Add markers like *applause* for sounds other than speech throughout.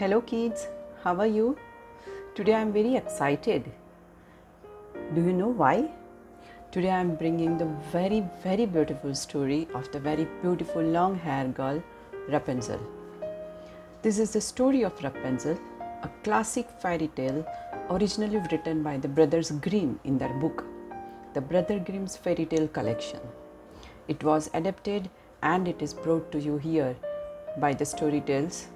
Hello, kids. How are you? Today I am very excited. Do you know why? Today I am bringing the very, very beautiful story of the very beautiful long haired girl, Rapunzel. This is the story of Rapunzel, a classic fairy tale originally written by the brothers Grimm in their book, The Brother Grimm's Fairy Tale Collection. It was adapted and it is brought to you here by the Storytales.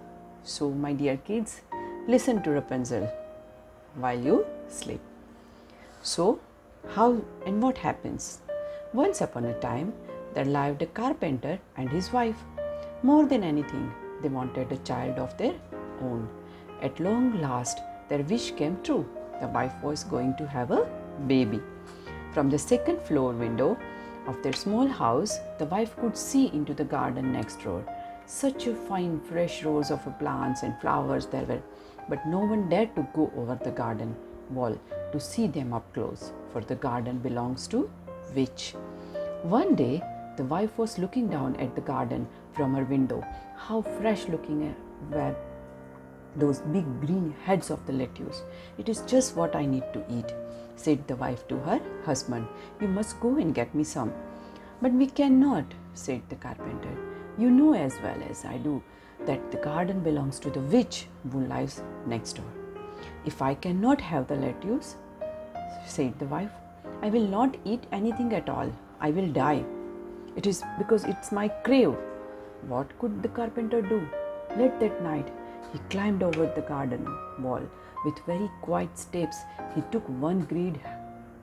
So, my dear kids, listen to Rapunzel while you sleep. So, how and what happens? Once upon a time, there lived a carpenter and his wife. More than anything, they wanted a child of their own. At long last, their wish came true. The wife was going to have a baby. From the second floor window of their small house, the wife could see into the garden next door. Such a fine, fresh rows of plants and flowers there were, but no one dared to go over the garden wall to see them up close, for the garden belongs to witch. One day, the wife was looking down at the garden from her window. How fresh looking were those big green heads of the lettuce. It is just what I need to eat, said the wife to her husband. You must go and get me some. But we cannot, said the carpenter. You know as well as I do that the garden belongs to the witch who lives next door. If I cannot have the lettuce, said the wife, I will not eat anything at all. I will die. It is because it's my crave. What could the carpenter do? Late that night, he climbed over the garden wall with very quiet steps. He took one green,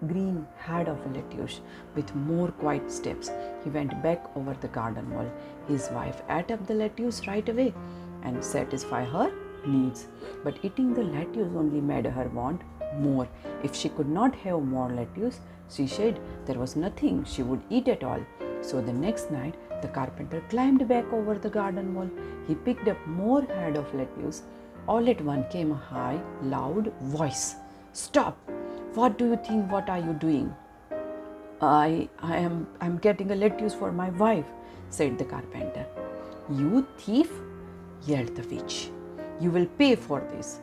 green head of lettuce with more quiet steps. He went back over the garden wall. His wife ate up the lettuce right away and satisfied her needs. But eating the lettuce only made her want more. If she could not have more lettuce, she said there was nothing she would eat at all. So the next night, the carpenter climbed back over the garden wall. He picked up more head of lettuce. All at once came a high, loud voice. Stop! What do you think? What are you doing? I, I am, I am getting a lettuce for my wife, said the carpenter. You thief! yelled the witch. You will pay for this.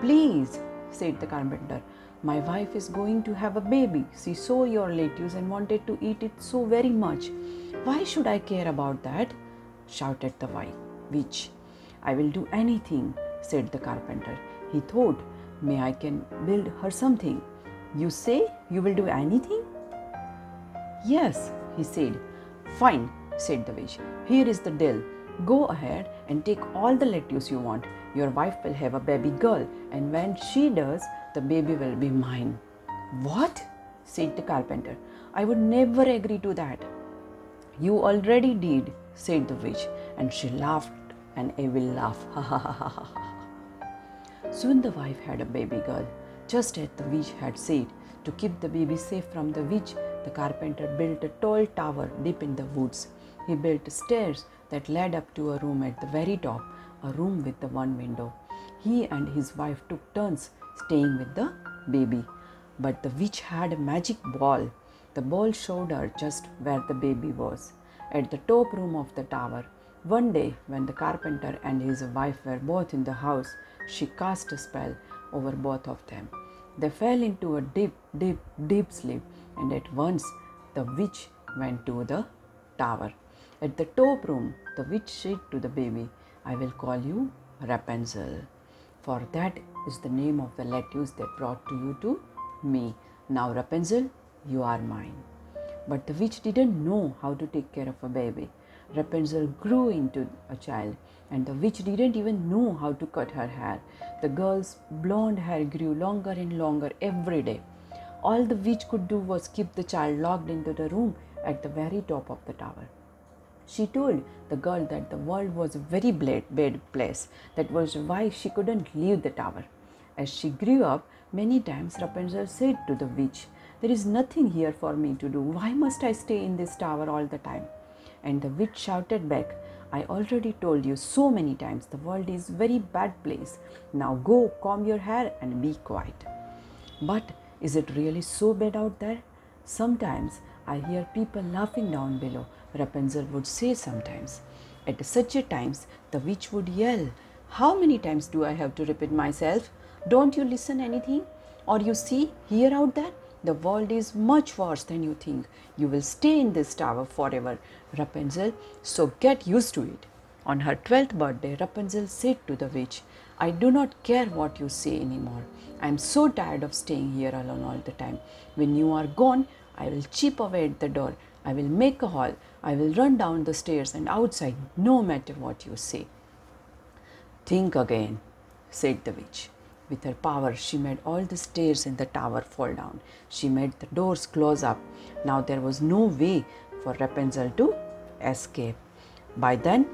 Please, said the carpenter. My wife is going to have a baby. She saw your lettuce and wanted to eat it so very much. Why should I care about that? shouted the witch. I will do anything, said the carpenter. He thought, May I can build her something. You say you will do anything? Yes, he said. Fine, said the witch. Here is the deal. Go ahead and take all the lettuce you want. Your wife will have a baby girl, and when she does, the baby will be mine. What? said the carpenter. I would never agree to that. You already did, said the witch, and she laughed an evil laugh. *laughs* Soon the wife had a baby girl, just as the witch had said. To keep the baby safe from the witch, the carpenter built a tall tower deep in the woods. He built stairs that led up to a room at the very top, a room with the one window. He and his wife took turns staying with the baby. But the witch had a magic ball. The ball showed her just where the baby was, at the top room of the tower. One day, when the carpenter and his wife were both in the house, she cast a spell over both of them. They fell into a deep, deep, deep sleep, and at once the witch went to the tower. At the top room, the witch said to the baby, I will call you Rapunzel, for that is the name of the lettuce that brought to you to me. Now, Rapunzel, you are mine. But the witch didn't know how to take care of a baby. Rapunzel grew into a child, and the witch didn't even know how to cut her hair. The girl's blonde hair grew longer and longer every day. All the witch could do was keep the child locked into the room at the very top of the tower. She told the girl that the world was a very bad place. That was why she couldn't leave the tower. As she grew up, many times Rapunzel said to the witch, There is nothing here for me to do. Why must I stay in this tower all the time? And the witch shouted back, I already told you so many times the world is a very bad place. Now go comb your hair and be quiet. But is it really so bad out there? Sometimes I hear people laughing down below Rapunzel would say sometimes. At such a times, the witch would yell, How many times do I have to repeat myself? Don't you listen anything? Or you see, hear out there, the world is much worse than you think. You will stay in this tower forever, Rapunzel, so get used to it. On her twelfth birthday, Rapunzel said to the witch, I do not care what you say anymore. I am so tired of staying here alone all the time. When you are gone, I will chip away at the door. I will make a hall. I will run down the stairs and outside, no matter what you say. Think again, said the witch. With her power, she made all the stairs in the tower fall down. She made the doors close up. Now there was no way for Rapunzel to escape. By then,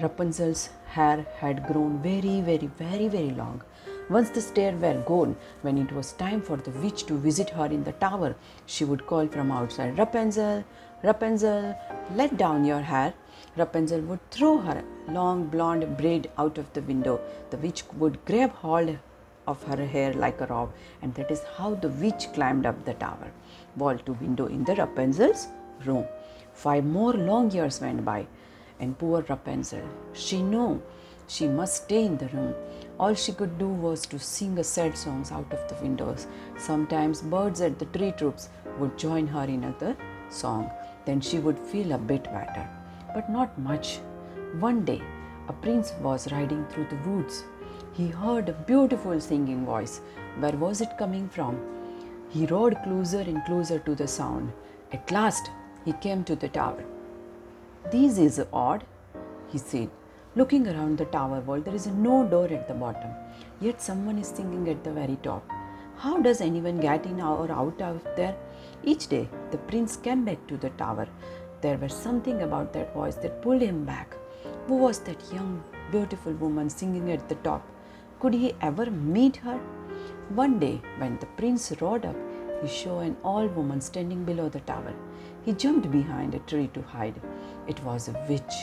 Rapunzel's hair had grown very, very, very, very long. Once the stairs were gone, when it was time for the witch to visit her in the tower, she would call from outside, Rapunzel, Rapunzel, let down your hair. Rapunzel would throw her long blonde braid out of the window. The witch would grab hold of her hair like a robe, and that is how the witch climbed up the tower, wall to window in the Rapunzel's room. Five more long years went by and poor Rapunzel, she knew she must stay in the room. All she could do was to sing a sad songs out of the windows. Sometimes birds at the tree troops would join her in another song. Then she would feel a bit better, but not much. One day, a prince was riding through the woods. He heard a beautiful singing voice. Where was it coming from? He rode closer and closer to the sound. At last, he came to the tower. This is odd, he said. Looking around the tower wall, there is no door at the bottom, yet someone is singing at the very top. How does anyone get in or out of there? Each day, the prince came back to the tower. There was something about that voice that pulled him back. Who was that young, beautiful woman singing at the top? Could he ever meet her? One day, when the prince rode up, he saw an old woman standing below the tower. He jumped behind a tree to hide. It was a witch.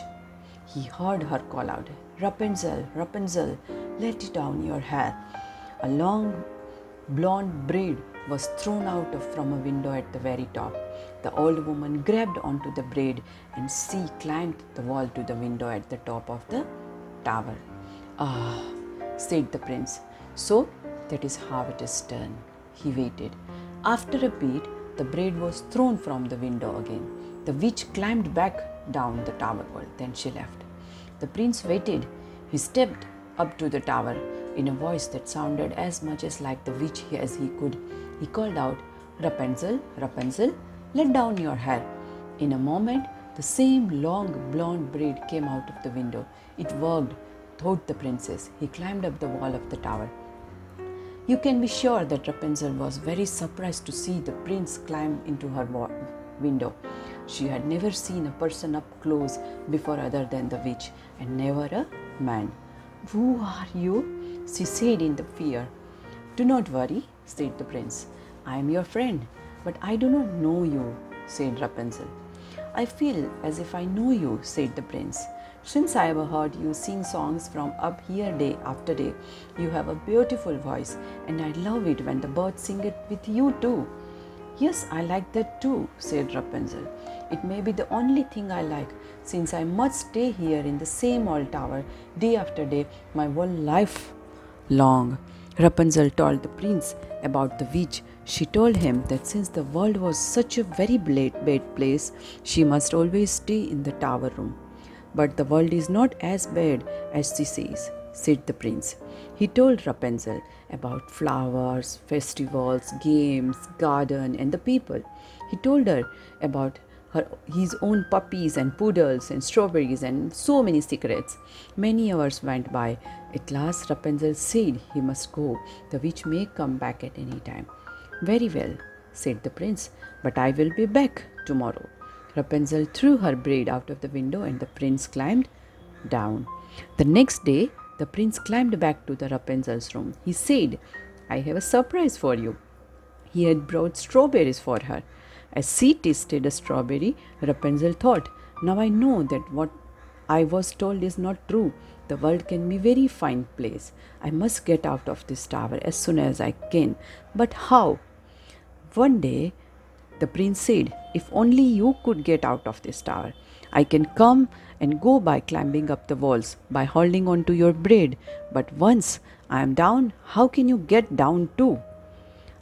He heard her call out, Rapunzel, Rapunzel, let down your hair. A long blonde braid was thrown out from a window at the very top. The old woman grabbed onto the braid and she climbed the wall to the window at the top of the tower. Ah, said the prince. So that is how it is done. He waited. After a beat, the braid was thrown from the window again. The witch climbed back down the tower wall. Then she left. The prince waited. He stepped up to the tower in a voice that sounded as much as like the witch as he could. He called out, Rapunzel, Rapunzel, let down your hair. In a moment, the same long blonde braid came out of the window. It worked, thought the princess. He climbed up the wall of the tower. You can be sure that Rapunzel was very surprised to see the prince climb into her window. She had never seen a person up close before other than the witch, and never a man. Who are you? she said in the fear. Do not worry, said the prince. I am your friend, but I do not know you, said Rapunzel. I feel as if I know you, said the prince. Since I have heard you sing songs from up here day after day, you have a beautiful voice, and I love it when the birds sing it with you too. Yes, I like that too, said Rapunzel. It may be the only thing I like, since I must stay here in the same old tower day after day my whole life long. Rapunzel told the prince about the witch. She told him that since the world was such a very bad place, she must always stay in the tower room. But the world is not as bad as she says, said the prince. He told Rapunzel about flowers, festivals, games, garden, and the people. He told her about her, his own puppies and poodles and strawberries and so many secrets. Many hours went by. At last, Rapunzel said he must go. The witch may come back at any time. Very well, said the prince, but I will be back tomorrow. Rapunzel threw her braid out of the window and the prince climbed down. The next day, the prince climbed back to the Rapunzel's room. He said, I have a surprise for you. He had brought strawberries for her. As she tasted a strawberry, Rapunzel thought, Now I know that what I was told is not true. The world can be a very fine place. I must get out of this tower as soon as I can. But how? One day, the prince said, If only you could get out of this tower, I can come and go by climbing up the walls, by holding on to your braid. But once I am down, how can you get down too?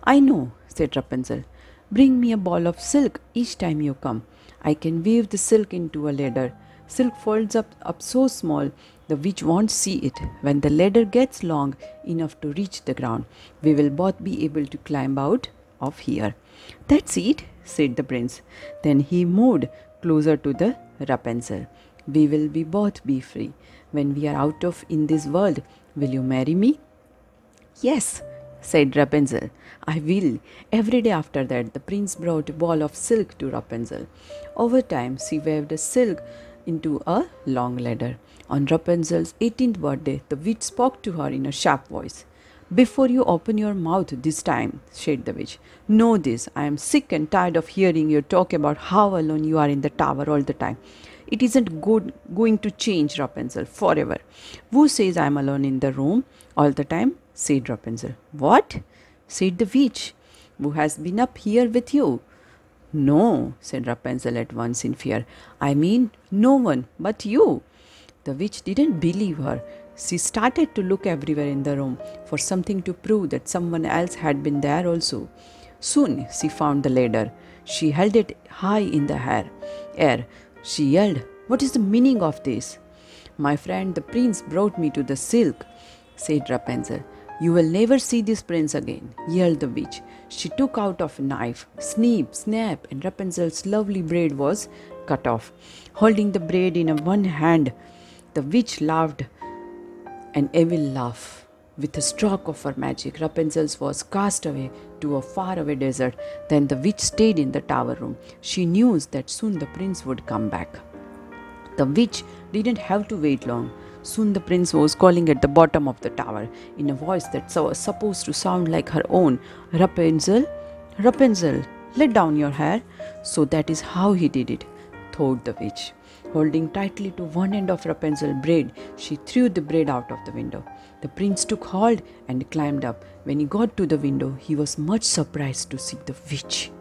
I know, said Rapunzel. Bring me a ball of silk each time you come. I can weave the silk into a ladder. Silk folds up, up so small the witch won't see it. When the ladder gets long enough to reach the ground, we will both be able to climb out of here. That's it, said the prince. Then he moved closer to the Rapunzel. We will be both be free. When we are out of in this world, will you marry me? Yes, said Rapunzel. I will. Every day after that, the prince brought a ball of silk to Rapunzel. Over time, she waved the silk into a long ladder. On Rapunzel's 18th birthday, the witch spoke to her in a sharp voice. Before you open your mouth this time, said the witch, know this I am sick and tired of hearing you talk about how alone you are in the tower all the time. It isn't good going to change, Rapunzel, forever. Who says I am alone in the room all the time? said Rapunzel. What? said the witch. Who has been up here with you? No, said Rapunzel at once in fear. I mean, no one but you. The witch didn't believe her. She started to look everywhere in the room for something to prove that someone else had been there also. Soon she found the ladder. She held it high in the air. air. She yelled, What is the meaning of this? My friend the prince brought me to the silk, said Rapunzel. You will never see this prince again, yelled the witch. She took out of a knife, snip, snap, and Rapunzel's lovely braid was cut off. Holding the braid in one hand, the witch laughed an evil laugh. With a stroke of her magic, Rapunzel was cast away to a faraway desert. Then the witch stayed in the tower room. She knew that soon the prince would come back. The witch didn't have to wait long. Soon the prince was calling at the bottom of the tower in a voice that was supposed to sound like her own Rapunzel, Rapunzel, let down your hair. So that is how he did it, thought the witch. Holding tightly to one end of Rapunzel's braid, she threw the braid out of the window. The prince took hold and climbed up. When he got to the window, he was much surprised to see the witch.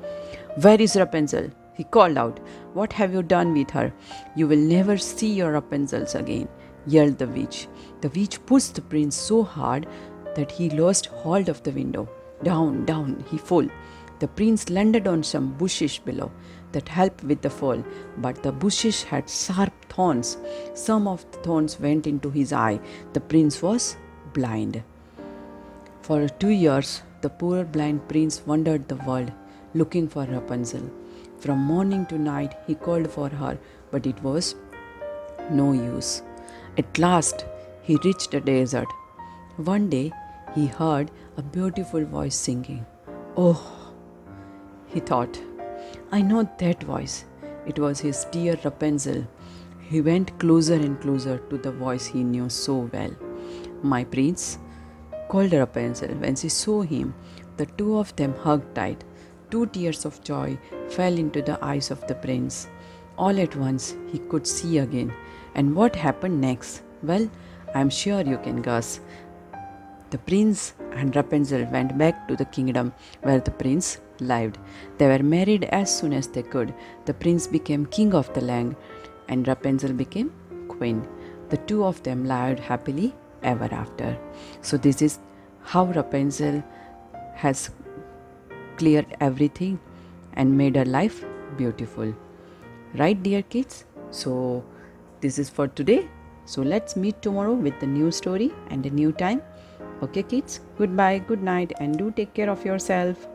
Where is Rapunzel? He called out. What have you done with her? You will never see your Rapunzels again yelled the witch. The witch pushed the prince so hard that he lost hold of the window. Down, down, he fell. The prince landed on some bushes below that helped with the fall, but the bushes had sharp thorns. Some of the thorns went into his eye. The prince was blind. For two years, the poor blind prince wandered the world looking for Rapunzel. From morning to night, he called for her, but it was no use. At last, he reached a desert. One day, he heard a beautiful voice singing. Oh, he thought, I know that voice. It was his dear Rapunzel. He went closer and closer to the voice he knew so well. My prince, called Rapunzel. When she saw him, the two of them hugged tight. Two tears of joy fell into the eyes of the prince. All at once, he could see again and what happened next? Well, I am sure you can guess. The prince and Rapunzel went back to the kingdom where the prince lived. They were married as soon as they could. The prince became king of the land, and Rapunzel became queen. The two of them lived happily ever after. So, this is how Rapunzel has cleared everything and made her life beautiful. Right, dear kids? So, this is for today. So let's meet tomorrow with a new story and a new time. Okay, kids? Goodbye, good night, and do take care of yourself.